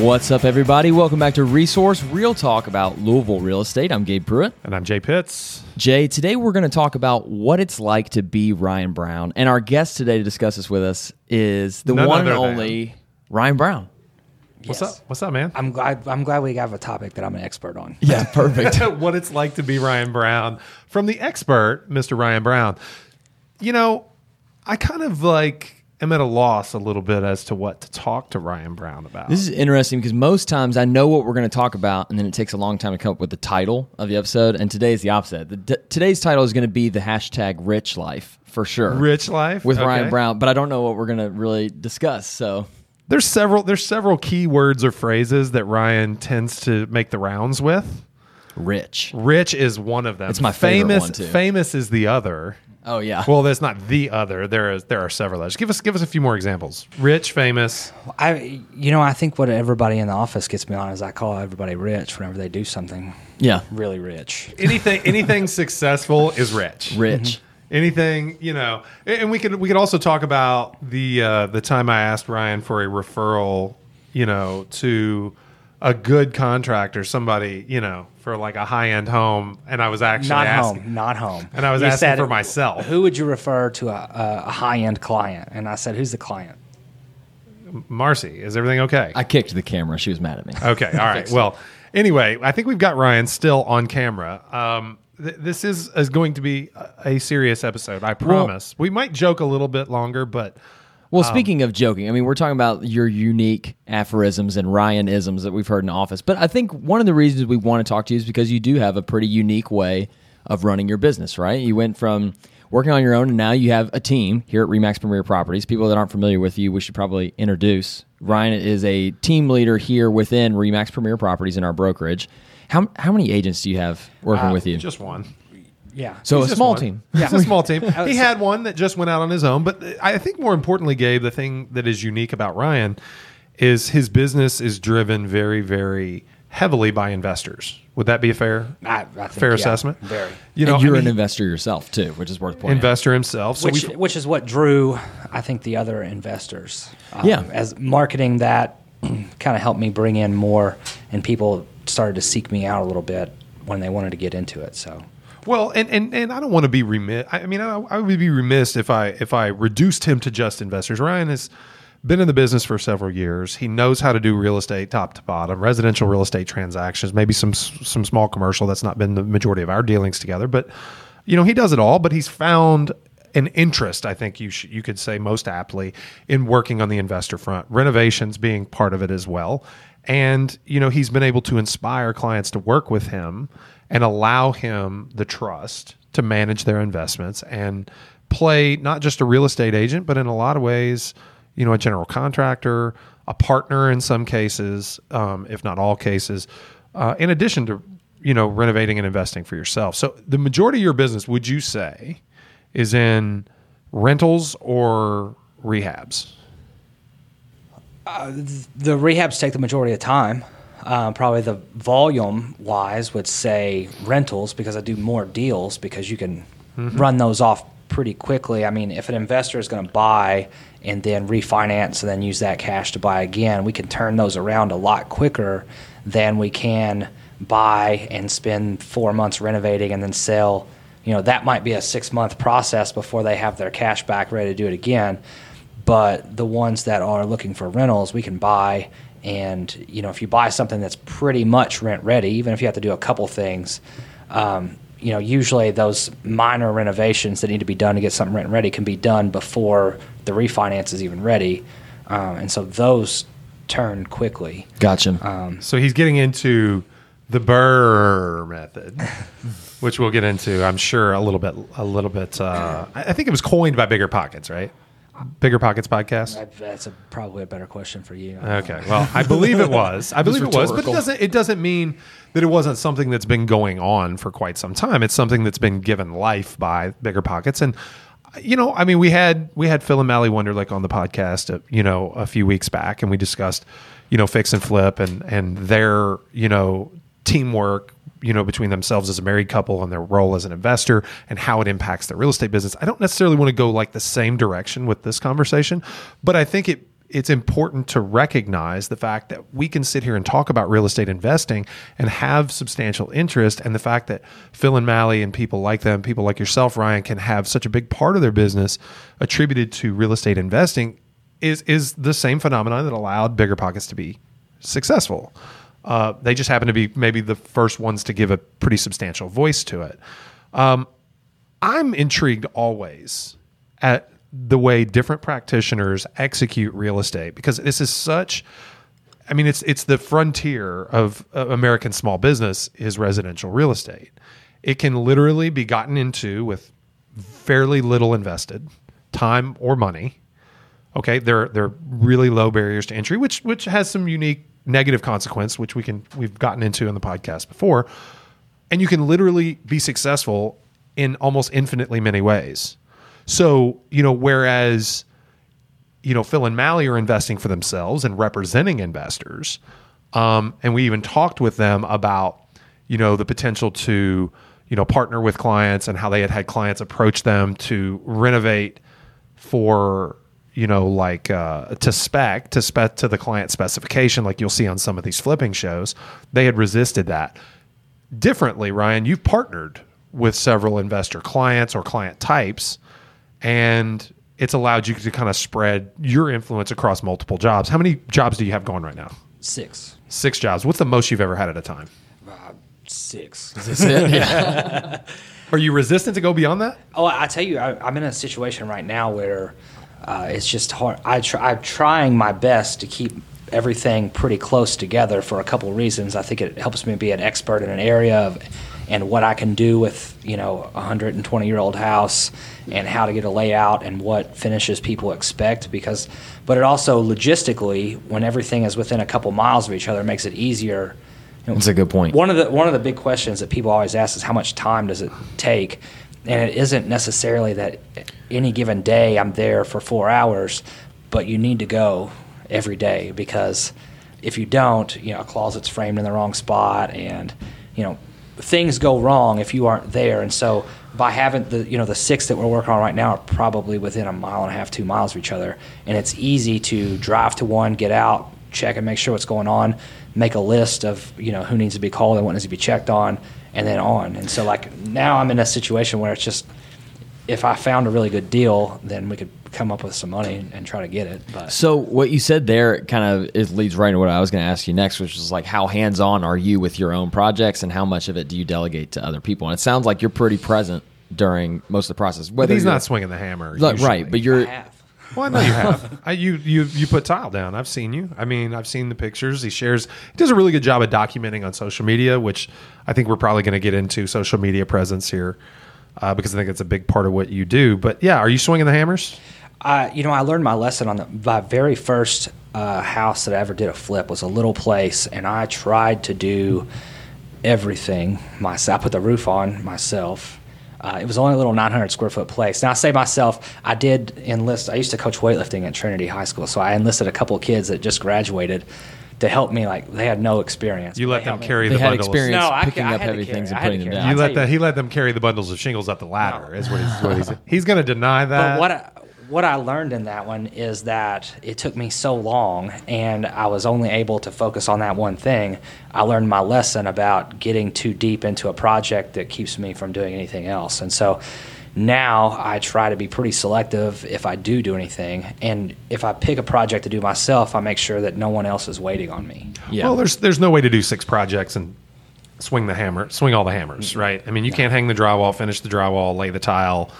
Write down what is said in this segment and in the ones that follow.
What's up, everybody? Welcome back to Resource Real Talk about Louisville real estate. I'm Gabe Pruitt. And I'm Jay Pitts. Jay, today we're going to talk about what it's like to be Ryan Brown. And our guest today to discuss this with us is the None one and other than- only Ryan Brown. What's Yes. up? What's up, man? I'm glad. I'm glad we have a topic that I'm an expert on. Yeah, perfect. what it's like to be Ryan Brown from the expert, Mr. Ryan Brown. You know, I kind of like am at a loss a little bit as to what to talk to Ryan Brown about. This is interesting because most times I know what we're going to talk about, and then it takes a long time to come up with the title of the episode. And today is the opposite. The, t- today's title is going to be the hashtag Rich Life for sure. Rich life with Okay. Ryan Brown, but I don't know what we're going to really discuss. So There's several there's several key words or phrases that Ryan tends to make the rounds with. rich. Rich is one of them. It's my favorite famous. Famous is the other. Oh yeah. Well, that's not the other. There is there are several others. Give us give us a few more examples. Rich, famous. I, you know, I think what everybody in the office gets me on is I call everybody rich whenever they do something yeah. really rich. Anything anything successful is rich. Rich. anything you know and we could we could also talk about the uh the time i asked ryan for a referral you know to a good contractor somebody you know for like a high-end home and i was actually Not asking home. Not home. And I was asking said, for myself. Who would you refer to a, a, a high end client? And I said, "Who's the client?" marcy is everything okay I kicked the camera. She was mad at me. Okay. All right. Well, anyway, I think we've got Ryan still on camera. Um, th- this is, is going to be a, a serious episode. I promise. we might joke a little bit longer, but Well, um, speaking of joking, I mean, we're talking about your unique aphorisms and Ryanisms that we've heard in office. But I think one of the reasons we want to talk to you is because you do have a pretty unique way of running your business, right? You went from working on your own and now you have a team here at Remax Premier Properties. People that aren't familiar with you, we should probably introduce. Ryan is a team leader here within Remax Premier Properties in our brokerage. How, how many agents do you have working uh, with you? just one. Yeah. so a Just small one. team. It's a small team. He had one that just went out on his own, but I think more importantly, Gabe, the thing that is unique about Ryan is his business is driven very, very heavily by investors. Would that be a fair, I, I think, fair yeah, assessment? Very. You know, and you're I an investor yourself too, which is worth pointing. out. investor himself. So which, which is what drew, I think, the other investors. Um, Yeah. As marketing that kind of helped me bring in more, and people started to seek me out a little bit when they wanted to get into it. So. Well, and, and, and I don't want to be remiss. I mean, I, I would be remiss if I if I reduced him to just investors. Ryan has been in the business for several years. He knows how to do real estate top to bottom, residential real estate transactions, maybe some some small commercial. That's not been the majority of our dealings together, but you know, he does it all. But he's found an interest, I think you sh- you could say most aptly, in working on the investor front, renovations being part of it as well. And you know, he's been able to inspire clients to work with him and allow him the trust to manage their investments and play not just a real estate agent, but in a lot of ways, you know, a general contractor, a partner in some cases, um, if not all cases, uh, in addition to you know renovating and investing for yourself. So the majority of your business, would you say, is in rentals or rehabs? the rehabs take the majority of time. Uh, probably the volume wise would say rentals because I do more deals because you can run those off pretty quickly. I mean, if an investor is going to buy and then refinance and then use that cash to buy again, we can turn those around a lot quicker than we can buy and spend four months renovating and then sell. You know, that might be a six month process before they have their cash back ready to do it again but the ones that are looking for rentals we can buy and you know if you buy something that's pretty much rent ready even if you have to do a couple things um, you know usually those minor renovations that need to be done to get something rent ready can be done before the refinance is even ready um, and so those turn quickly Gotcha. So he's getting into the BRRRR method, which we'll get into, I'm sure, a little bit. A little bit. Uh, I I think it was coined by Bigger Pockets, right? Bigger Pockets podcast? That's a, probably a better question for you. Okay. Well, I believe it was. I believe it was, but it doesn't. It doesn't mean that it wasn't something that's been going on for quite some time. It's something that's been given life by Bigger Pockets, and you know, I mean, we had we had Phil and Mally Wonderlick on the podcast, uh, you know, a few weeks back, and we discussed, you know, fix and flip and and their you know teamwork you know between themselves as a married couple and their role as an investor and how it impacts their real estate business. I don't necessarily want to go like the same direction with this conversation but i think it it's important to recognize the fact that we can sit here and talk about real estate investing and have substantial interest and the fact that phil and mally and people like them people like yourself ryan can have such a big part of their business attributed to real estate investing is is the same phenomenon that allowed bigger pockets to be successful uh, they just happen to be maybe the first ones to give a pretty substantial voice to it. Um, I'm intrigued always at the way different practitioners execute real estate because this is such. I mean, it's it's the frontier of American small business is residential real estate. It can literally be gotten into with fairly little invested time or money. Okay, there there are really low barriers to entry, which which has some unique negative consequence, which we can we've gotten into in the podcast before. And you can literally be successful in almost infinitely many ways. So, you know, whereas you know, Phil and Mally are investing for themselves and representing investors. Um, and we even talked with them about, you know, the potential to, you know, partner with clients and how they had had clients approach them to renovate for, you know, like uh, to spec to spec to the client specification, like you'll see on some of these flipping shows. They had resisted that. Differently, Ryan, you've partnered with several investor clients or client types, and it's allowed you to kind of spread your influence across multiple jobs. How many jobs do you have going right now? Six. Six jobs. What's the most you've ever had at a time? Six. Is it? Yeah. Are you resistant to go beyond that? Oh, I tell you, I, I'm in a situation right now where uh, it's just hard. I try, I'm trying my best to keep everything pretty close together for a couple of reasons. I think it helps me be an expert in an area of, and what I can do with you know a 120 year old house and how to get a layout and what finishes people expect because but it also logistically when everything is within a couple miles of each other makes it easier That's a good point. one of the one of the big questions that people always ask is how much time does it take, and it isn't necessarily that any given day I'm there for four hours, but you need to go every day because if you don't, you know, a closet's framed in the wrong spot, and you know, things go wrong if you aren't there, and so. By having the you know the six that we're working on right now are probably within a mile and a half, two miles of each other, and it's easy to drive to one, get out, check and make sure what's going on, make a list of you know who needs to be called and what needs to be checked on, and then on. And so like now I'm in a situation where it's just if I found a really good deal, then we could come up with some money and, and try to get it. But So what you said there kind of it leads right into what I was going to ask you next, which is like how hands on are you with your own projects, and how much of it do you delegate to other people? And it sounds like you're pretty present during most of the process. But he's not swinging the hammer. Look, right, but you're have. Well, I know you have. I, you you you put tile down. I've seen you. I mean, I've seen the pictures. He shares. He does a really good job of documenting on social media, which I think we're probably going to get into social media presence here uh, because I think it's a big part of what you do. But yeah, are you swinging the hammers? I, you know, I learned my lesson on the my very first uh, house that I ever did a flip was a little place, and I tried to do everything myself. I put the roof on myself. Uh, it was only a little 900 square foot place. Now I say myself, I did enlist. I used to coach weightlifting at Trinity High School, so I enlisted a couple of kids that just graduated to help me. Like they had no experience. You let them helped me. carry they the had bundles. experience No, I- picking I up had heavy things and I had to putting them down. You I'll let tell that. you. He let them carry the bundles of shingles up the ladder. No. Is what he's. What he's he's going to deny that. But what I, what I learned in that one is that it took me so long, and I was only able to focus on that one thing. I learned my lesson about getting too deep into a project that keeps me from doing anything else, and so. Now I try to be pretty selective if I do do anything, and if I pick a project to do myself, I make sure that no one else is waiting on me. Yeah. Well, there's there's no way to do six projects and swing the hammer, swing all the hammers, right? I mean, you can't hang the drywall, finish the drywall, lay the tile,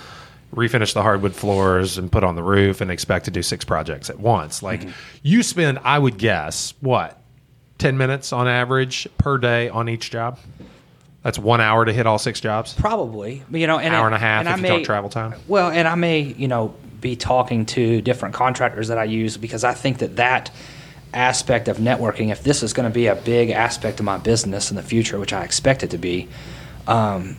refinish the hardwood floors, and put on the roof, and expect to do six projects at once. Like you spend, I would guess, what ten minutes on average per day on each job. That's one hour to hit all six jobs. Probably, you know, an Hour and a half I if you talk travel time. Well, and I may, you know, be talking to different contractors that I use because I think that that aspect of networking, if this is going to be a big aspect of my business in the future, which I expect it to be, um,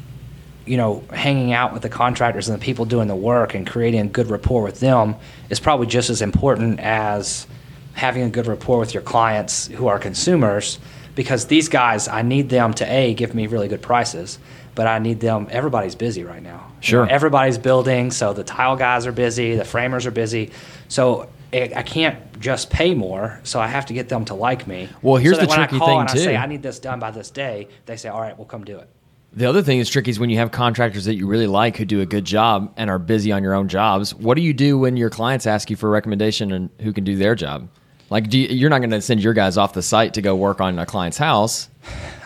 you know, hanging out with the contractors and the people doing the work and creating a good rapport with them is probably just as important as having a good rapport with your clients who are consumers because these guys, I need them to A, give me really good prices, but I need them, everybody's busy right now. You Sure. know, everybody's building, so the tile guys are busy, the framers are busy. So I I can't just pay more, so I have to get them to like me. Well, here's so the when tricky I call thing, and I say. I need this done by this day, they say, "All right, we'll come do it." The other thing that's tricky is when you have contractors that you really like who do a good job and are busy on your own jobs. What do you do when your clients ask you for a recommendation and who can do their job? Like, you, you're not going to send your guys off the site to go work on a client's house.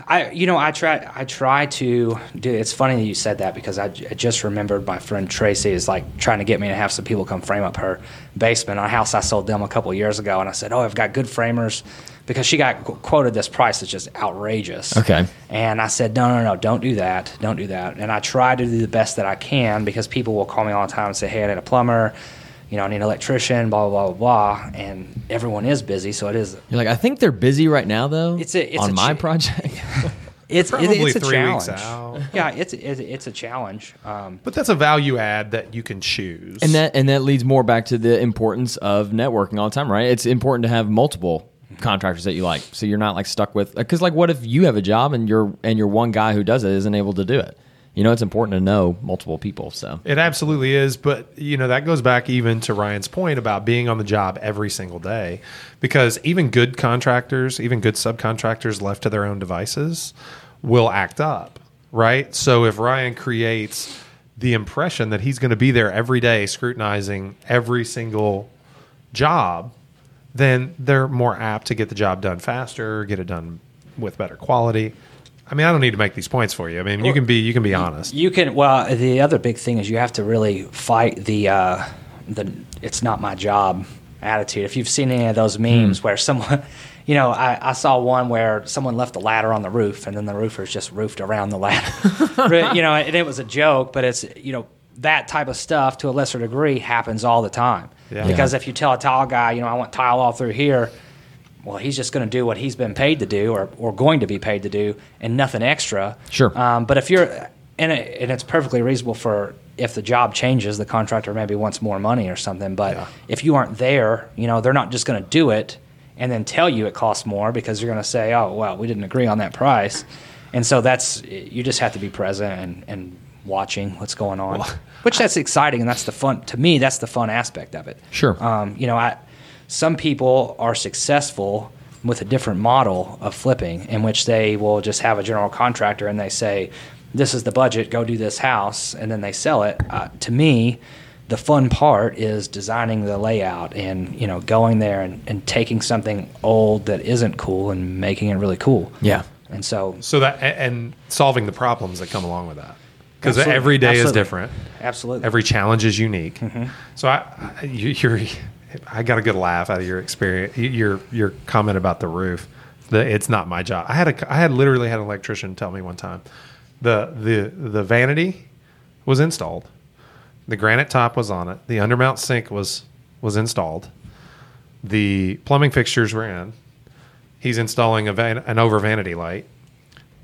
I, you know, I try. I try to do. It's funny that you said that because I just remembered my friend Tracy is like trying to get me to have some people come frame up her basement. on A house I sold them a couple years ago, and I said, "Oh, I've got good framers," because she got qu- quoted this price that's just outrageous. Okay. And I said, "No, no, no, don't do that. Don't do that." And I try to do the best that I can because people will call me all the time and say, "Hey, I need a plumber." You know, I need an electrician, blah blah blah blah, blah. and everyone is busy, so it is. You're like, I think they're busy right now, though. It's a- it's on a my ch- project. It's Probably it's a three challenge. weeks out. Yeah, it's it's, it's a challenge. Um, But that's a value add that you can choose. and that and that leads more back to the importance of networking all the time, right? It's important to have multiple contractors that you like, so you're not like stuck with. Because like, what if you have a job and you're and your one guy who does it isn't able to do it? You know, it's important to know multiple people. So It absolutely is, but you know that goes back even to Ryan's point about being on the job every single day, because even good contractors, even good subcontractors left to their own devices, will act up, right? So if Ryan creates the impression that he's going to be there every day scrutinizing every single job, then they're more apt to get the job done faster, get it done with better quality. I mean, I don't need to make these points for you. I mean, you can be you can be honest. you can. Well, the other big thing is you have to really fight the uh, the "it's not my job" attitude. If you've seen any of those memes where someone, you know, I, I saw one where someone left a ladder on the roof and then the roofers just roofed around the ladder. you know, and it was a joke, but it's you know that type of stuff to a lesser degree happens all the time. Yeah. Because if you tell a tile guy, you know, I want tile all through here, well, he's just going to do what he's been paid to do or, or going to be paid to do and nothing extra. Sure. Um, but if you're, and, it, and it's perfectly reasonable for if the job changes, the contractor maybe wants more money or something. But Yeah. if you aren't there, you know, they're not just going to do it and then tell you it costs more because you're going to say, oh, well, we didn't agree on that price. And so that's, you just have to be present and, and watching what's going on, which that's exciting. And that's the fun, to me, that's the fun aspect of it. Sure. Um, you know, I, some people are successful with a different model of flipping in which they will just have a general contractor and they say, this is the budget, go do this house, and then they sell it. Uh, to me, the fun part is designing the layout and, you know, going there and, and taking something old that isn't cool and making it really cool. yeah, And so, So that and solving the problems that come along with that, because Absolutely. every day is different. absolutely. Every challenge is unique. Mm-hmm. So I, I you, you're, I got a good laugh out of your experience. Your your comment about the roof. The it's not my job. I had a I had literally had an electrician tell me one time, the the the vanity was installed, the granite top was on it, the undermount sink was was installed, the plumbing fixtures were in. He's installing a van, an over vanity light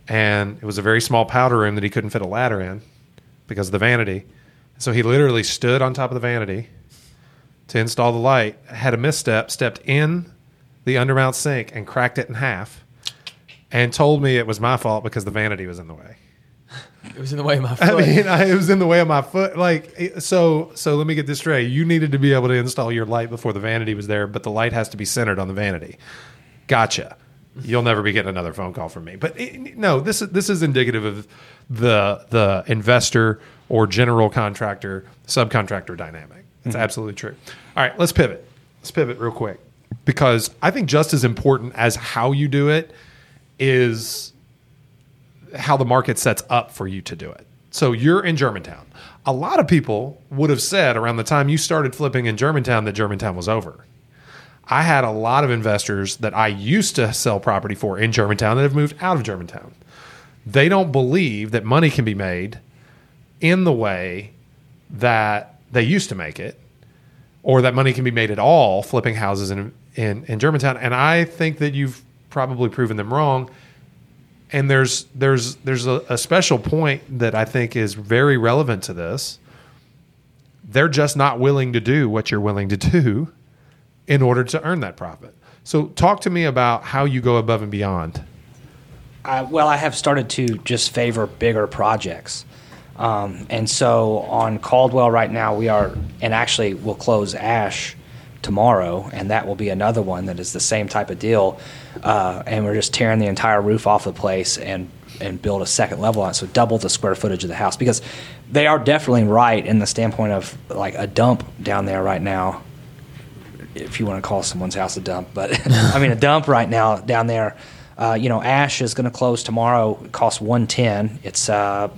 and it was a very small powder room that he couldn't fit a ladder in because of the vanity. So he literally stood on top of the vanity to install the light, had a misstep, stepped in the undermount sink and cracked it in half, and told me it was my fault because the vanity was in the way. it was in the way of my foot. I mean, I, it was in the way of my foot. Like, so, so let me get this straight. You needed to be able to install your light before the vanity was there, but the light has to be centered on the vanity. Gotcha. You'll never be getting another phone call from me. But it, no, this is this is indicative of the the investor or general contractor subcontractor dynamic. It's mm-hmm. absolutely true. All right, let's pivot. Let's pivot real quick because I think just as important as how you do it is how the market sets up for you to do it. So you're in Germantown. A lot of people would have said around the time you started flipping in Germantown that Germantown was over. I had a lot of investors that I used to sell property for in Germantown that have moved out of Germantown. They don't believe that money can be made in the way that they used to make it or that money can be made at all flipping houses in in, in Germantown. And I think that you've probably proven them wrong. And there's there's there's a, a special point that I think is very relevant to this. They're just not willing to do what you're willing to do in order to earn that profit. So talk to me about how you go above and beyond. I, well, I have started to just favor bigger projects. Um, and so on Caldwell right now, we are, and actually we'll close Ash tomorrow, and that will be another one that is the same type of deal. Uh, and we're just tearing the entire roof off the place and and build a second level on it, so double the square footage of the house because they are definitely right in the standpoint of like a dump down there right now. If you want to call someone's house a dump, but I mean a dump right now down there. Uh, you know, Ash is going to close tomorrow. It costs one ten. It's uh,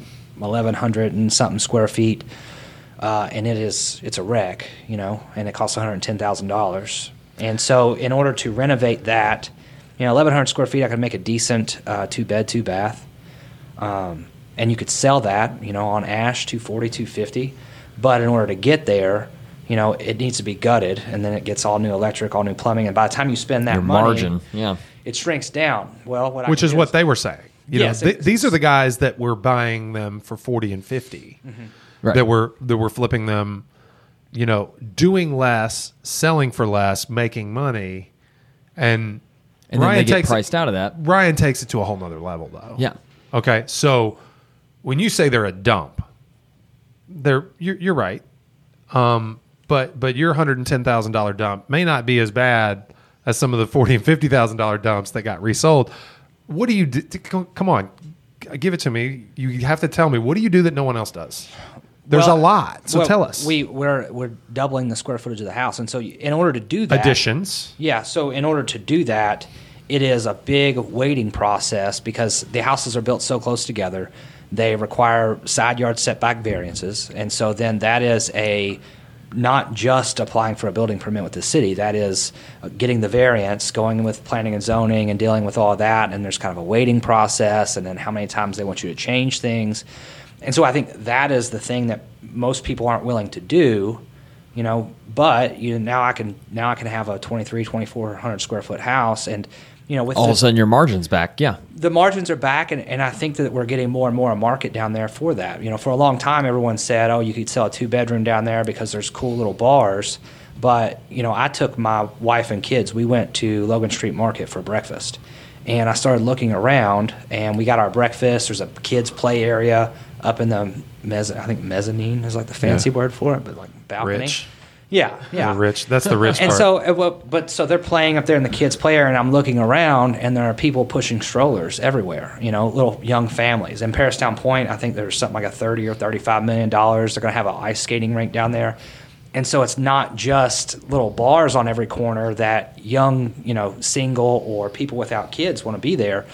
eleven hundred and something square feet, uh, and it is it's a wreck. You know, and it costs one hundred ten thousand dollars. And so, in order to renovate that, you know, eleven hundred square feet, I could make a decent uh, two bed, two bath, um, and you could sell that. You know, on Ash, 240, 250. But in order to get there, you know, it needs to be gutted, and then it gets all new electric, all new plumbing, and by the time you spend that Your money, margin, yeah. it shrinks down. Well, what which can is do what they were saying. You Yes, know, th- these are the guys that were buying them for forty and 50 Right. That were that were flipping them. You know, doing less, selling for less, making money, and And then they get priced out of that. Ryan takes it to a whole nother level, though. Yeah. Okay, so when you say they're a dump, they're you're, you're right. Um, but but your hundred and ten thousand dollar dump may not be as bad as some of the forty and fifty thousand dollar dumps that got resold. What do you do? come on, give it to me. You have to tell me. What do you do that no one else does? There's Well, a lot. So well, tell us. We we're we're doubling the square footage of the house, and so in order to do that, additions. Yeah, so in order to do that, it is a big waiting process because the houses are built so close together. They require side yard setback variances, and so then that is a not just applying for a building permit with the city. That is uh, getting the variance, going with planning and zoning, and dealing with all that. And there's kind of a waiting process, and then how many times they want you to change things. And so I think that is the thing that most people aren't willing to do you know but you now i can now i can have a 23 2400 square foot house and you know with All the, of a sudden, your margin's back. Yeah. the margins are back and, and i think that we're getting more and more a market down there for that you know for a long time everyone said oh you could sell a two bedroom down there because there's cool little bars but you know i took my wife and kids we went to logan street market for breakfast and i started looking around and we got our breakfast there's a kids play area up in the mezz- i think mezzanine is like the fancy Yeah. word for it but like balcony Rich. Yeah yeah The rich. That's the rich and part. so, uh, well, but so they're playing up there in the kids' play area, and I'm looking around, and there are people pushing strollers everywhere. You know, little young families. In Paristown Point, I think there's something like a 30 or 35 million dollars. They're going to have an ice skating rink down there, and so it's not just little bars on every corner that young, you know, single or people without kids want to be there.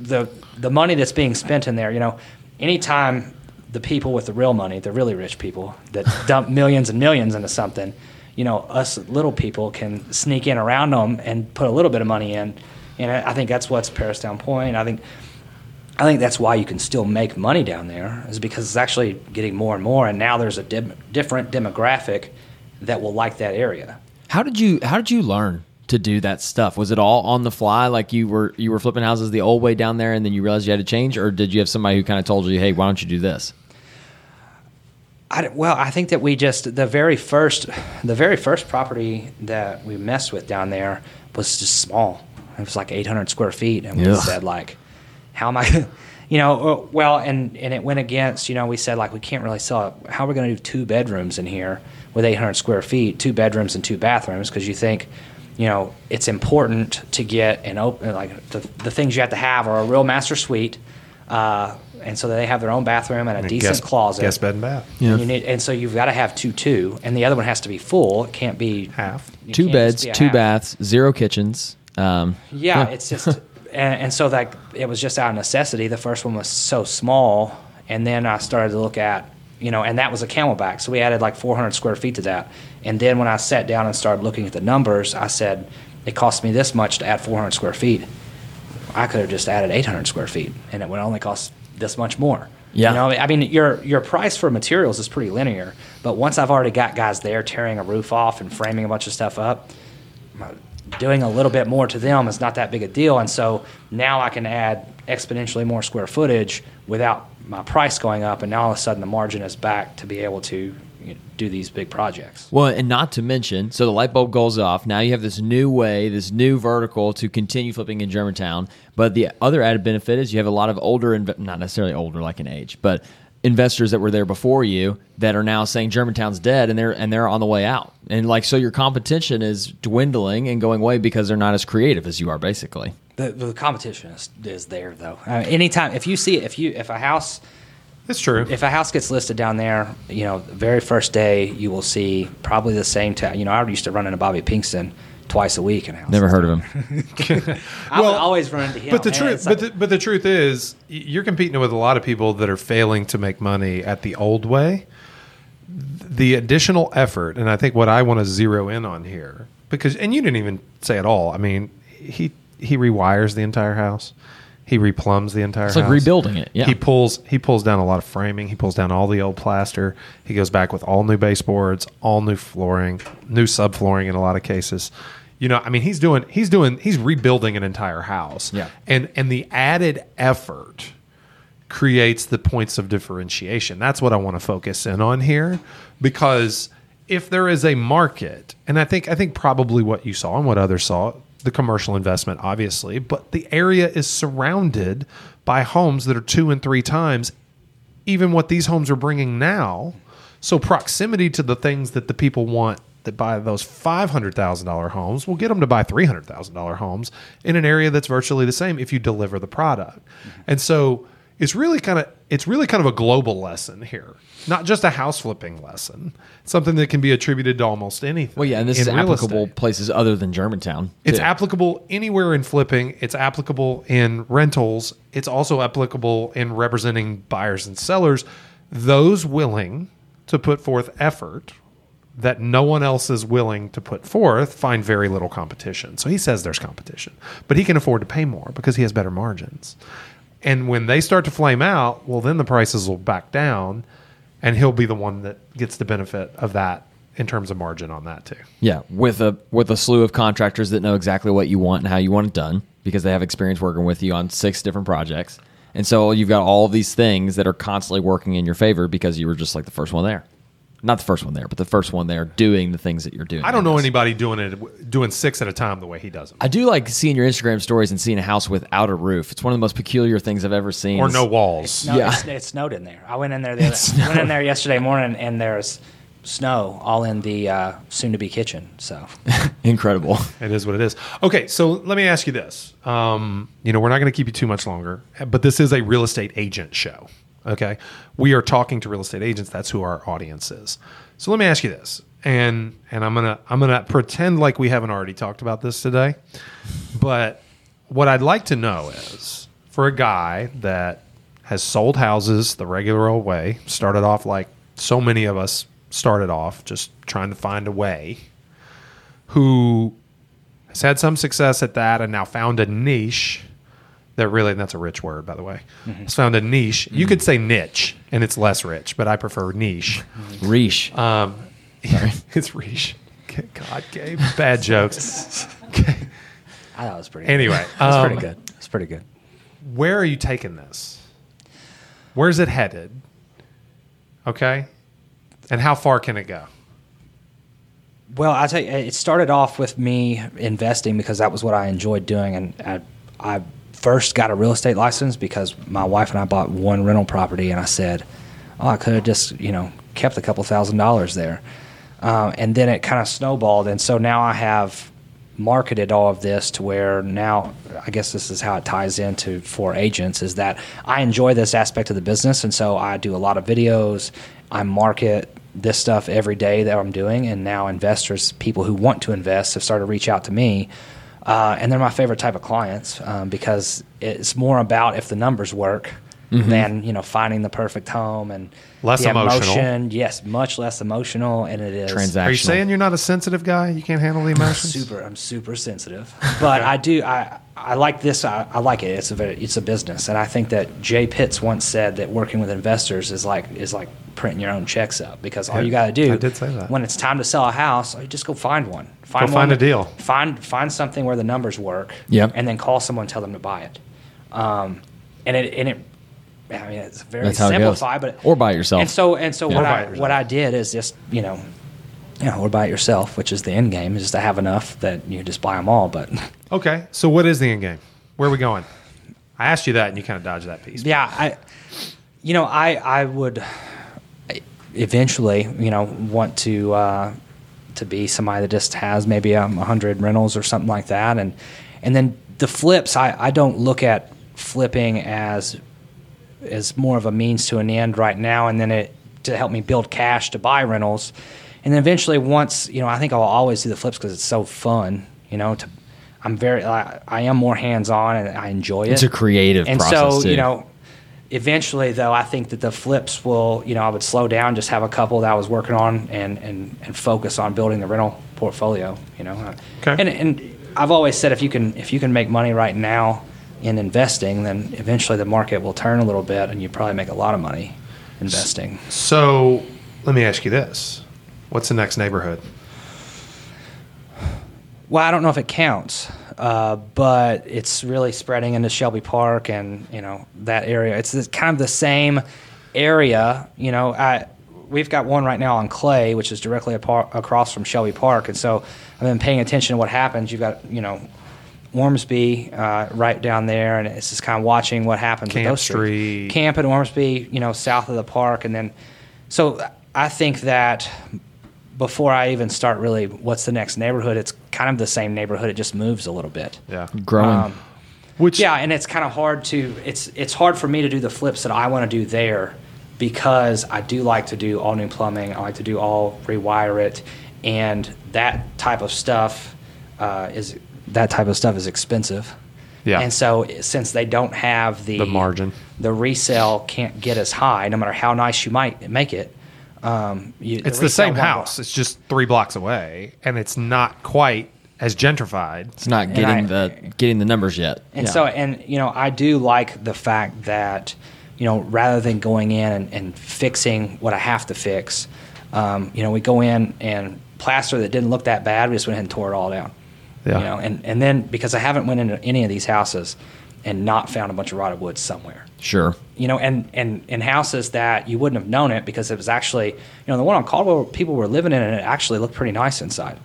The the money that's being spent in there, you know, anytime the people with the real money, the really rich people that dump millions and millions into something, you know, us little people can sneak in around them and put a little bit of money in. And I think that's what's Paristown Point. I think I think that's why you can still make money down there is because it's actually getting more and more. And now there's a dim- different demographic that will like that area. How did you How did you learn to do that stuff? Was it all on the fly, like you were you were flipping houses the old way down there, and then you realized you had to change, or did you have somebody who kind of told you, "Hey, why don't you do this"? I, well, I think that we just the very first, the very first property that we messed with down there was just small. It was like 800 square feet, and we Ugh. said like, "How am I?" You know, uh, well, and and it went against. You know, we said like we can't really sell it. How are we going to do two bedrooms in here with 800 square feet, two bedrooms and two bathrooms? Because you think, you know, it's important to get an open like the, the things you have to have are a real master suite, uh, and so they have their own bathroom and a And decent guest- closet. Guest bed and bath. And, you need, and so you've got to have two two, and the other one has to be full. It can't be Half. Two beds, be two half. baths, zero kitchens. Um, Yeah, it's just, and, and so like it was just out of necessity. The first one was so small, and then I started to look at, you know, and that was a camelback. So we added like 400 square feet to that. And then when I sat down and started looking at the numbers, I said, it cost me this much to add 400 square feet. I could have just added 800 square feet, and it would only cost this much more. Yeah. You know, I mean, your your price for materials is pretty linear, but once I've already got guys there tearing a roof off and framing a bunch of stuff up, doing a little bit more to them is not that big a deal, and so now I can add exponentially more square footage without my price going up, and now all of a sudden the margin is back to be able to you know, do these big projects. Well, and not to mention, so the light bulb goes off. Now you have this new way, this new vertical to continue flipping in Germantown. But the other added benefit is you have a lot of older, inve- not necessarily older like in age, but investors that were there before you that are now saying Germantown's dead and they're and they're on the way out. And like so, your competition is dwindling and going away because they're not as creative as you are, basically. The, the competition is, is there though. Uh, anytime if you see if you if a house It's true. if a house gets listed down there, you know, the very first day you will see probably the same. Ta- you know, I used to run into Bobby Pinkston twice a week in a house. Never heard of him. I would always run into him. but the and truth, it's like- but the, but the truth is, you're competing with a lot of people that are failing to make money at the old way. The additional effort, and I think what I want to zero in on here, because and you didn't even say it all. I mean, he he rewires the entire house. He replumbs the entire It's house. like rebuilding it, yeah. He pulls he pulls down a lot of framing. He pulls down all the old plaster. He goes back with all new baseboards, all new flooring, new subflooring in a lot of cases. You know, I mean, he's doing he's doing he's rebuilding an entire house. Yeah. And and the added effort creates the points of differentiation. That's what I want to focus in on here because if there is a market, and I think I think probably what you saw and what others saw, the commercial investment obviously, but the area is surrounded by homes that are two and three times even what these homes are bringing now. So proximity to the things that the people want that buy those five hundred thousand dollar homes will get them to buy three hundred thousand dollar homes in an area that's virtually the same if you deliver the product. And so it's really kind of it's really kind of a global lesson here, not just a house flipping lesson. Something that can be attributed to almost anything. Well, yeah, and this is applicable estate. places other than Germantown. It's too. applicable anywhere in flipping. It's applicable in rentals. It's also applicable in representing buyers and sellers. Those willing to put forth effort that no one else is willing to put forth find very little competition. So he says there's competition, but he can afford to pay more because he has better margins. And when they start to flame out, well, then the prices will back down, and he'll be the one that gets the benefit of that in terms of margin on that too. Yeah, with a with a slew of contractors that know exactly what you want and how you want it done because they have experience working with you on six different projects. And so you've got all of these things that are constantly working in your favor because you were just like the first one there. Not the first one there, but the first one there doing the things that you're doing. I don't know this. anybody doing it doing six at a time the way he does them, I do like seeing your Instagram stories and seeing a house without a roof. It's one of the most peculiar things I've ever seen. or no walls. No, Yeah. it's, it snowed in there. I went in there. The other, went in there yesterday morning, and there's snow all in the uh, soon-to-be kitchen. So Incredible. It is what it is. Okay, so let me ask you this. Um, you know, we're not going to keep you too much longer, but this is a real estate agent show. Okay, we are talking to real estate agents. That's who our audience is. So let me ask you this, and and I'm gonna I'm gonna pretend like we haven't already talked about this today, but what I'd like to know is for a guy that has sold houses the regular old way, started off like so many of us started off, just trying to find a way, who has had some success at that and now found a niche that really and that's a rich word by the way. Has found a niche. You could say niche and it's less rich but i prefer niche. Reesh. um, it's niche god gabe bad jokes. Okay. I thought it was pretty. anyway That's um, pretty good. It's pretty good. where are you taking this? Where's it headed? Okay? And how far can it go? Well, I tell you, it started off with me investing because that was what I enjoyed doing, and I, I first got a real estate license because my wife and I bought one rental property, and I said, "Oh, I could have just you know kept a couple thousand dollars there," uh, and then it kind of snowballed, and so now I have marketed all of this to where now I guess this is how it ties into for agents is that I enjoy this aspect of the business and so I do a lot of videos I market this stuff every day that I'm doing and now investors people who want to invest have started to reach out to me uh, and they're my favorite type of clients um, because it's more about if the numbers work than you know finding the perfect home and Less the emotional. emotion. Yes, much less emotional, and it is Transactional. Are you saying you're not a sensitive guy? You can't handle the emotions? super. I'm super sensitive, but I do. I I like this. I, I like it. It's a very, it's a business, and I think that Jay Pitts once said that working with investors is like is like printing your own checks up because all Yeah, you got to do I did say that. when it's time to sell a house, you just go find one. Find Go one find a deal. Find find something where the numbers work. Yep. and then call someone, and tell them to buy it. Um, and it and it. I mean, it's very That's how it simplified, but Or buy it yourself. And so and so Yeah. what I what I did is just you know, you know, or buy it yourself, which is the end game, is to have enough that you just buy them all. But Okay, so what is the end game? Where are we going? I asked you that, and you kind of dodged that piece. yeah, I, you know, I I would eventually, you know, want to uh, to be somebody that just has maybe um, a hundred rentals or something like that, and and then the flips, I I don't look at flipping as as more of a means to an end right now, and then it to help me build cash to buy rentals, and then eventually once you know, I think I'll always do the flips because it's so fun, you know. To I'm very I, I am more hands on and I enjoy it. It's a creative and process, so too. you know, eventually though, I think that the flips will you know I would slow down, just have a couple that I was working on, and and and focus on building the rental portfolio. You know, Okay. and and I've always said if you can if you can make money right now in investing, then eventually the market will turn a little bit, and you probably make a lot of money investing. So let me ask you this: What's the next neighborhood? Well, I don't know if it counts, uh, but it's really spreading into Shelby Park and you know that area. It's this- kind of the same area. You know, I, we've got one right now on Clay, which is directly apart, across from Shelby Park, and so I've been paying attention to what happens. You've got you know. Ormsby, uh, right down there, and it's just kind of watching what happens Camp with those streets. Street. Camp at Ormsby, you know, south of the park, and then, so I think that before I even start really what's the next neighborhood, it's kind of the same neighborhood. It just moves a little bit. Yeah, Growing. Um, which yeah, and it's kind of hard to it's it's hard for me to do the flips that I want to do there because I do like to do all new plumbing. I like to do all rewire it, and that type of stuff uh, is that type of stuff is expensive. Yeah. And so since they don't have the The margin. the resale can't get as high, no matter how nice you might make it. Um, you, it's the same house. up. It's just three blocks away, and it's not quite as gentrified. it's not getting I- the getting the numbers yet. And Yeah. so, and you know, I do like the fact that, you know, rather than going in and, and fixing what I have to fix, um, you know, we go in and plaster that didn't look that bad. We just went ahead and tore it all down. Yeah. You know, and, and then because I haven't went into any of these houses and not found a bunch of rotted wood somewhere. sure. You know, and, and, and houses that you wouldn't have known it because it was actually, you know, the one on Caldwell, people were living in it and it actually looked pretty nice inside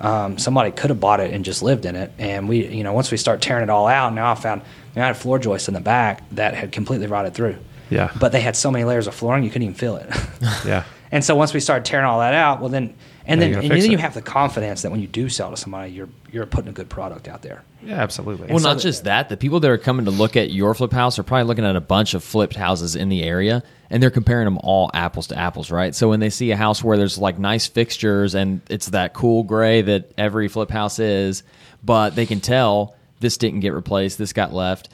um, somebody could have bought it and just lived in it. And we, you know, once we start tearing it all out, now I found I had floor joists in the back that had completely rotted through. Yeah. But they had so many layers of flooring you couldn't even feel it. Yeah, and so once we started tearing all that out, well then, and then you and then it. you have the confidence that when you do sell to somebody, you're you're putting a good product out there. yeah, absolutely. Well, so not that- just that. The people that are coming to look at your flip house are probably looking at a bunch of flipped houses in the area, and they're comparing them all apples to apples, right? So when they see a house where there's like nice fixtures and it's that cool gray that every flip house is, but they can tell this didn't get replaced, this got left.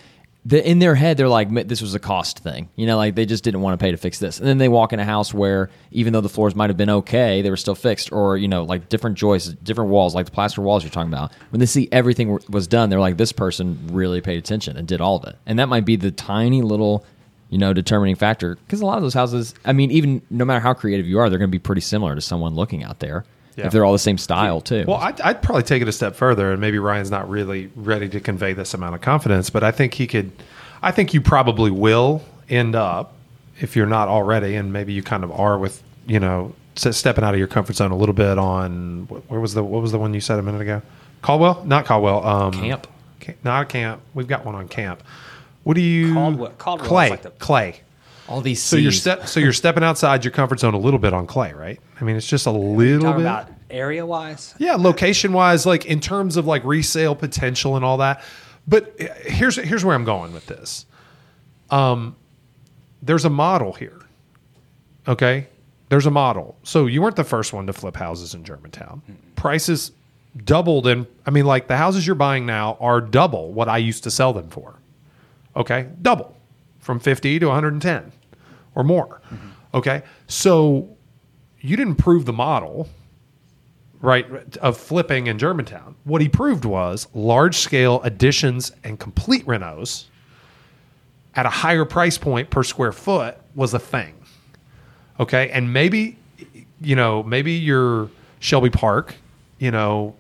The, in their head, they're like, this was a cost thing. You know, like they just didn't want to pay to fix this. And then they walk in a house where even though the floors might have been okay, they were still fixed or, you know, like different joists, different walls, like the plaster walls you're talking about. When they see everything was done, they're like, this person really paid attention and did all of it. And that might be the tiny little, you know, determining factor. Because a lot of those houses, I mean, even no matter how creative you are, they're going to be pretty similar to someone looking out there Yeah. if they're all the same style, too. Well, I'd, I'd probably take it a step further, and maybe Ryan's not really ready to convey this amount of confidence, but I think he could. I think you probably will end up, if you're not already, and maybe you kind of are with, you know, stepping out of your comfort zone a little bit on where was the what was the one you said a minute ago? Caldwell, not Caldwell. Um, Camp? Not a camp. We've got one on camp. What do you? Caldwell- Caldwell's Clay. like the- Clay. All these So you're step. So you're stepping outside your comfort zone a little bit on Clay, right? I mean, it's just a little bit. about area wise, Yeah, location wise, like in terms of like resale potential and all that. But uh, here's here's where I'm going with this. Um, there's a model here. Okay, there's a model. So you weren't the first one to flip houses in Germantown. Prices doubled, and I mean, like the houses you're buying now are double what I used to sell them for. Okay, double from 50 to 110 or more. Mm-hmm. Okay. So you didn't prove the model, right, of flipping in Germantown. What he proved was large scale additions and complete renos at a higher price point per square foot was a thing. Okay. And maybe, you know, maybe your Shelby Park, you know,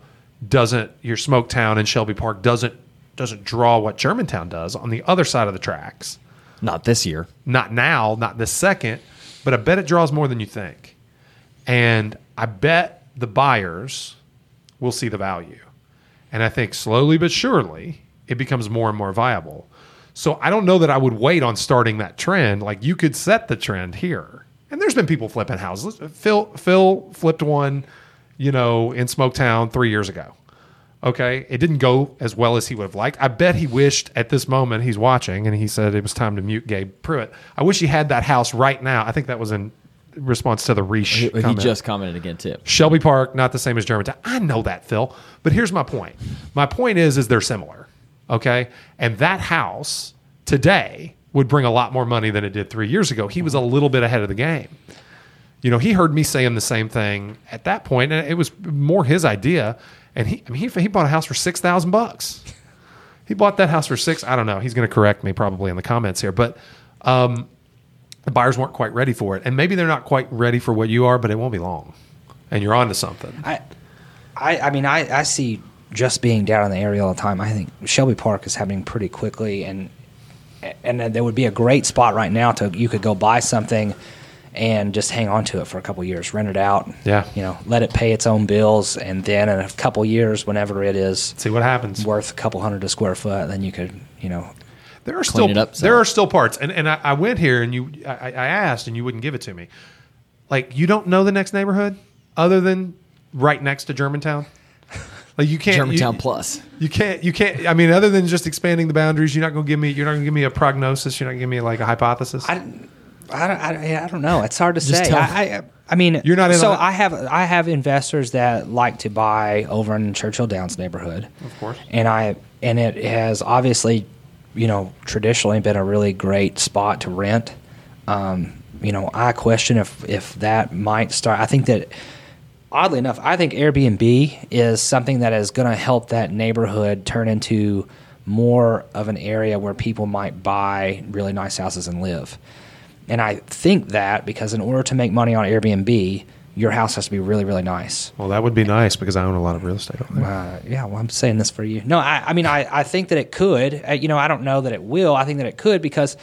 doesn't your Smoketown and Shelby Park doesn't doesn't draw what Germantown does on the other side of the tracks. Not this year. Not now, not this second, but I bet it draws more than you think. And I bet the buyers will see the value. And I think slowly but surely it becomes more and more viable. So I don't know that I would wait on starting that trend. Like you could set the trend here. And there's been people flipping houses. Phil Phil flipped one, you know, in Smoketown three years ago. Okay. It didn't go as well as he would have liked. I bet he wished at this moment he's watching and he said it was time to mute Gabe Pruitt. I wish he had that house right now. I think that was in response to the Reach. He, he just commented again too. Shelby Park, not the same as Germantown. I know that, Phil. But here's my point. My point is, is they're similar. Okay. And that house today would bring a lot more money than it did three years ago. He was a little bit ahead of the game. You know, he heard me saying the same thing at that point, and it was more his idea. And he, I mean, he, he bought a house for six thousand bucks. He bought that house for six. I don't know. He's going to correct me probably in the comments here, but um, the buyers weren't quite ready for it, and maybe they're not quite ready for what you are, but it won't be long, and you're on to something. I, I, I mean, I, I see just being down in the area all the time. I think Shelby Park is happening pretty quickly, and and there would be a great spot right now to you could go buy something and just hang on to it for a couple years, rent it out. Yeah. you know, let it pay its own bills, and then in a couple years, whenever it is See what happens. worth a couple hundred a square foot, then you could, you know, There are still it up there are still parts, and and I, I went here and you I, I asked and you wouldn't give it to me. Like you don't know the next neighborhood other than right next to Germantown. Like you can't Germantown you, Plus. You can't you can't. I mean, other than just expanding the boundaries, you're not going to give me you're not going to give me a prognosis. You're not going to give me like a hypothesis. I, I, don't, I, I don't know. It's hard to Just say. tell- I, I, I mean, You're not in So on it? I have I have investors that like to buy over in Churchill Downs neighborhood, Of course. and I and it has obviously, you know, traditionally been a really great spot to rent. Um, you know, I question if if that might start. I think that oddly enough, I think Airbnb is something that is going to help that neighborhood turn into more of an area where people might buy really nice houses and live. And I think that because in order to make money on Airbnb, your house has to be really, really nice. well, that would be nice because I own a lot of real estate. Uh, yeah, well, I'm saying this for you. No, I, I mean, I, I think that it could. Uh, you know, I don't know that it will. I think that it could because,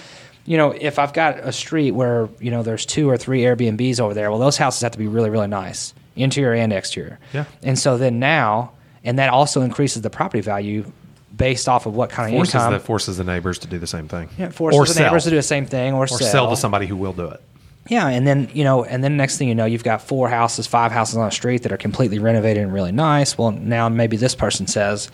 you know, if I've got a street where, you know, there's two or three Airbnbs over there, well, those houses have to be really, really nice, interior and exterior. Yeah. And so then now, and that also increases the property value based off of what kind of Forces income. that forces the neighbors to do the same thing. yeah, forces or the sell. neighbors to do the same thing or, or sell to somebody who will do it. Yeah, and then you know, and then next thing you know, you've got four houses, five houses on a street that are completely renovated and really nice. Well, now maybe this person says,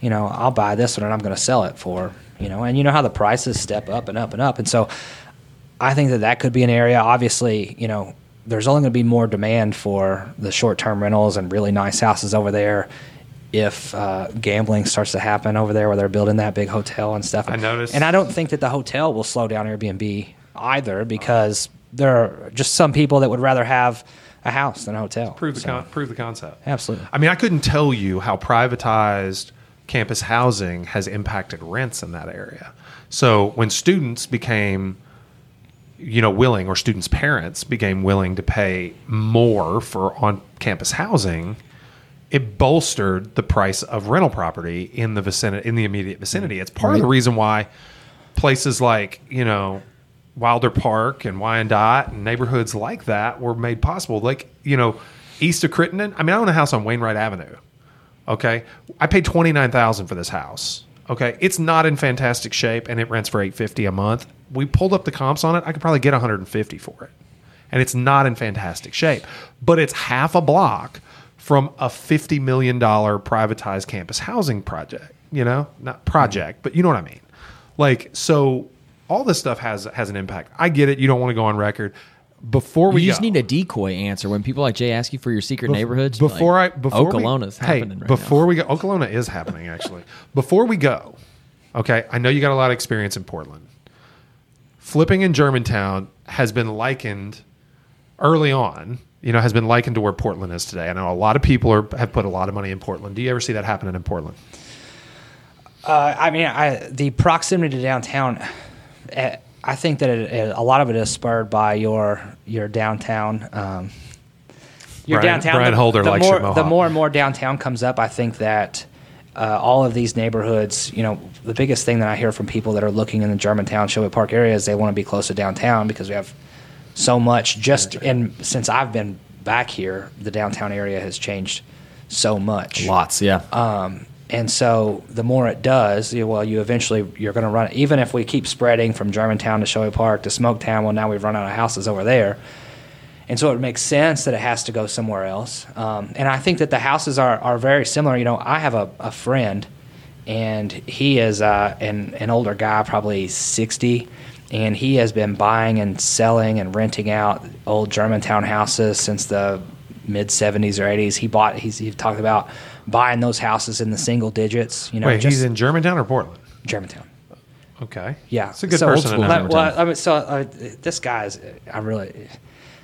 you know, I'll buy this one and I'm going to sell it for, you know, and you know how the prices step up and up and up, and so I think that that could be an area. Obviously, you know, there's only going to be more demand for the short-term rentals and really nice houses over there. If uh, gambling starts to happen over there, where they're building that big hotel and stuff, I noticed- and I don't think that the hotel will slow down Airbnb either because there are just some people that would rather have a house than a hotel. Prove the So, con- prove the concept. Absolutely. I mean, I couldn't tell you how privatized campus housing has impacted rents in that area. So when students became, you know, willing, or students' parents became willing to pay more for on-campus housing, it bolstered the price of rental property in the vicinity, in the immediate vicinity. It's part of the reason why places like you know Wilder Park and Wyandotte and neighborhoods like that were made possible. Like you know, east of Crittenden. I mean, I own a house on Wainwright Avenue. Okay, I paid twenty nine thousand for this house. Okay, it's not in fantastic shape, and it rents for eight fifty a month. We pulled up the comps on it. I could probably get one hundred and fifty for it, and it's not in fantastic shape. But it's half a block from a fifty million dollar privatized campus housing project. You know, not project, but you know what I mean. Like so, all this stuff has has an impact. I get it. You don't want to go on record. Before we You just go- need a decoy answer when people like Jay ask you for your secret neighborhoods. before like, I before Okolona's we, hey, right before now. we go, Oklahoma is happening actually. before we go, okay, I know you got a lot of experience in Portland. flipping in Germantown has been likened early on. You know, has been likened to where Portland is today. I know a lot of people are, have put a lot of money in Portland. Do you ever see that happening in Portland? Uh, I mean, I, the proximity to downtown. Uh, I think that it, it, a lot of it is spurred by your your downtown. Um, your Brian- downtown. Brian the, Holder the likes more. The more and more downtown comes up, I think that uh, all of these neighborhoods. You know, the biggest thing that I hear from people that are looking in the Germantown, Shelby Park area is they want to be close to downtown because we have so much. Just and since I've been back here, the downtown area has changed so much. Lots, yeah. Um, and so the more it does, you, well, you eventually you're going to run. Even if we keep spreading from Germantown to Shelby Park to Smoketown, well, now we've run out of houses over there, and so it makes sense that it has to go somewhere else. Um, and I think that the houses are are very similar. You know, I have a, a friend, and he is uh, an an older guy, probably sixty. And he has been buying and selling and renting out old Germantown houses since the mid 70s or 80s. He bought. He's he talked about buying those houses in the single digits. You know, Wait, just he's in Germantown or Portland? Germantown. Okay. Yeah, It's a good so, person to know. Well, well, I mean, so uh, this guy's. I really.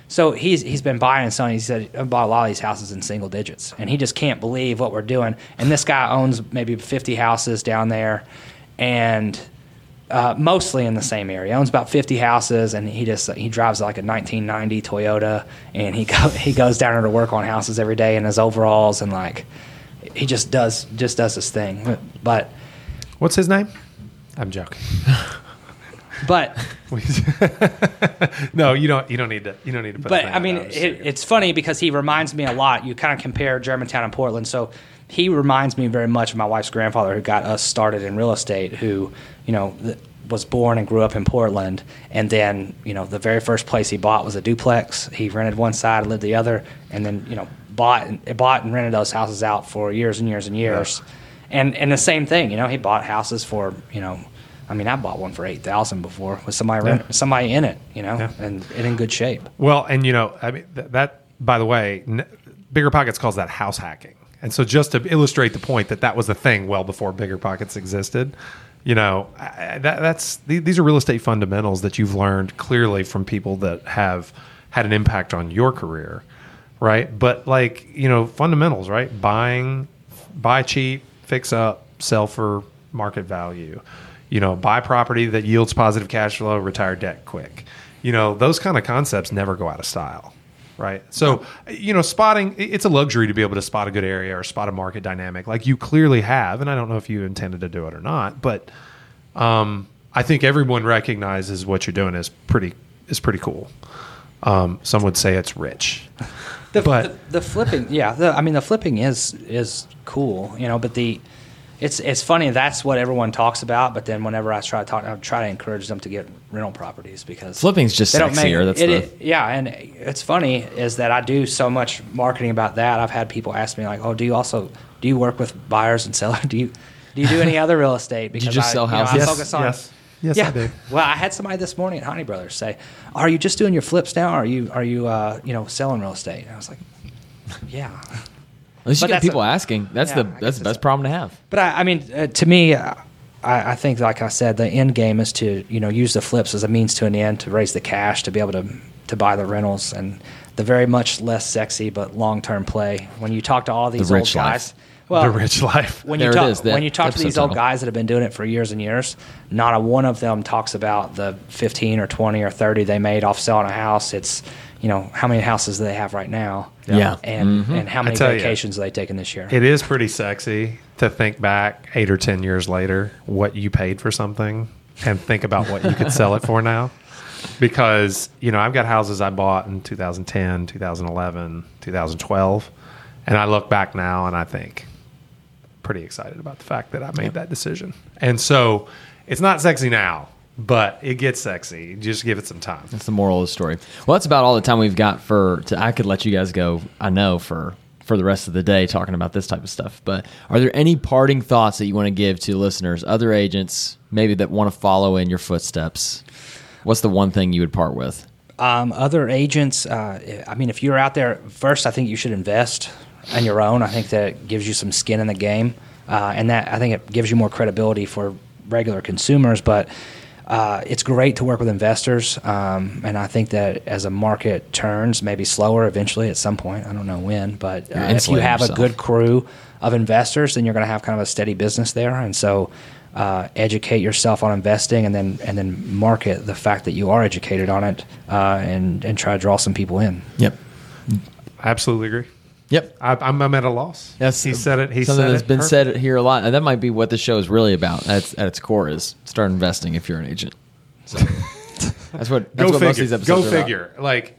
So he's he's been buying and selling. He said I bought a lot of these houses in single digits, and he just can't believe what we're doing. And this guy owns maybe 50 houses down there, and uh, mostly in the same area. He owns about 50 houses, and he just he drives like a 1990 Toyota, and he go, he goes down there to work on houses every day in his overalls, and like he just does just does his thing. But What's his name? I'm joking. but no, you don't. You don't need to. You don't need to put. but I mean, out. I'm just it, it's funny because he reminds me a lot. You kind of compare Germantown and Portland, so he reminds me very much of my wife's grandfather, who got us started in real estate. Who, you know, th- was born and grew up in Portland, and then you know the very first place he bought was a duplex. He rented one side, lived the other, and then you know bought and bought and rented those houses out for years and years and years. And and the same thing, you know, he bought houses for you know. I mean, I bought one for eight thousand before with somebody rent, somebody in it, you know, Yeah. and, and in good shape. Well, and you know, I mean th- that. By the way, n- BiggerPockets calls that house hacking, and so just to illustrate the point that that was a thing well before BiggerPockets existed. You know, that, that's these are real estate fundamentals that you've learned clearly from people that have had an impact on your career, right? But like you know, fundamentals, right? Buying, buy cheap, fix up, sell for market value. You know, buy property that yields positive cash flow, retire debt quick. You know, those kind of concepts never go out of style, right? So, you know, spotting it's a luxury to be able to spot a good area or spot a market dynamic like you clearly have, and I don't know if you intended to do it or not, but um, I think everyone recognizes what you're doing is pretty is pretty cool. Um, some would say it's rich, The, but the, the flipping, yeah. The, I mean, the flipping is is cool, you know. But the it's it's funny. That's what everyone talks about. But then whenever I try to talk, I try to encourage them to get rental properties because Flipping's just they don't make- sexier. That's it- the- it- yeah. And it's funny is that I do so much marketing about that. I've had people ask me like, "Oh, do you also do you work with buyers and sellers? Do you do you do any other real estate?" Because you just I, sell you know, I houses? focus on Yes. Yes, yeah. I do. Well, I had somebody this morning at Heine Brothers say, "Are you just doing your flips now? Or are you are you uh, you know selling real estate?" And I was like, "Yeah." At least But you get that's people a- asking. That's Yeah, the that's the best problem to have. But I, I mean, uh, to me, uh, I, I think, like I said, the end game is to you know use the flips as a means to an end to raise the cash to be able to to buy the rentals and the very much less sexy but long term play. When you talk to all these old rich life. guys, well, the rich life. when There you it talk is, that when you talk to these old title. guys that have been doing it for years and years, not a one of them talks about the fifteen or twenty or thirty they made off selling a house. It's you know how many houses do they have right now, Yeah. and Mm-hmm. and how many tell you. vacations are they taking this year? It is pretty sexy to think back eight or ten years later what you paid for something and think about what you could sell it for now. Because, you know, I've got houses I bought in 2010, 2011, 2012, and I look back now and I think pretty excited about the fact that I made that decision. And so it's not sexy now, but it gets sexy. Just give it some time. That's the moral of the story. Well, that's about all the time we've got for. To, I could let you guys go. I know for for the rest of the day talking about this type of stuff. But are there any parting thoughts that you want to give to listeners, other agents, maybe that want to follow in your footsteps? What's the one thing you would part with? Um, other agents, uh, I mean, if you're out there, first, I think you should invest on your own. I think that gives you some skin in the game, uh, and that I think it gives you more credibility for regular consumers. But uh, it's great to work with investors, um, and I think that as a market turns, maybe slower eventually at some point. I don't know when, but uh, if you have yourself. a good crew of investors, then you're going to have kind of a steady business there. And so, uh, educate yourself on investing, and then and then market the fact that you are educated on it, uh, and and try to draw some people in. Yep. I absolutely agree. Yep. I, I'm, I'm at a loss. That's he said it. He said. something said that's it been perfect. said here a lot, and that might be what the show is really about. That's at its core is start investing if you're an agent. So that's what that's Go what most of figure. these episodes Go are about. figure. Like,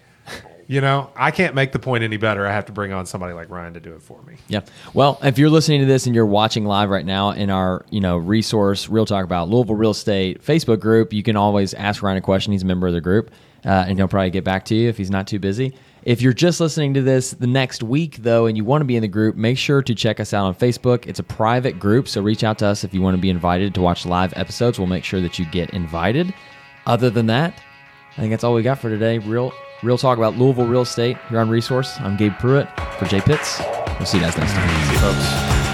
you know, I can't make the point any better. I have to bring on somebody like Ryan to do it for me. Yeah. Well, if you're listening to this and you're watching live right now in our, you know, resource Real Talk About Louisville Real Estate Facebook group, you can always ask Ryan a question. He's a member of the group, uh, and he'll probably get back to you if he's not too busy. If you're just listening to this the next week, though, and you want to be in the group, make sure to check us out on Facebook. It's a private group, so reach out to us if you want to be invited to watch live episodes. We'll make sure that you get invited. Other than that, I think that's all we got for today. Real, real talk about Louisville real estate here on Resource. I'm Gabe Pruitt for Jay Pitts. We'll see you guys next time. folks.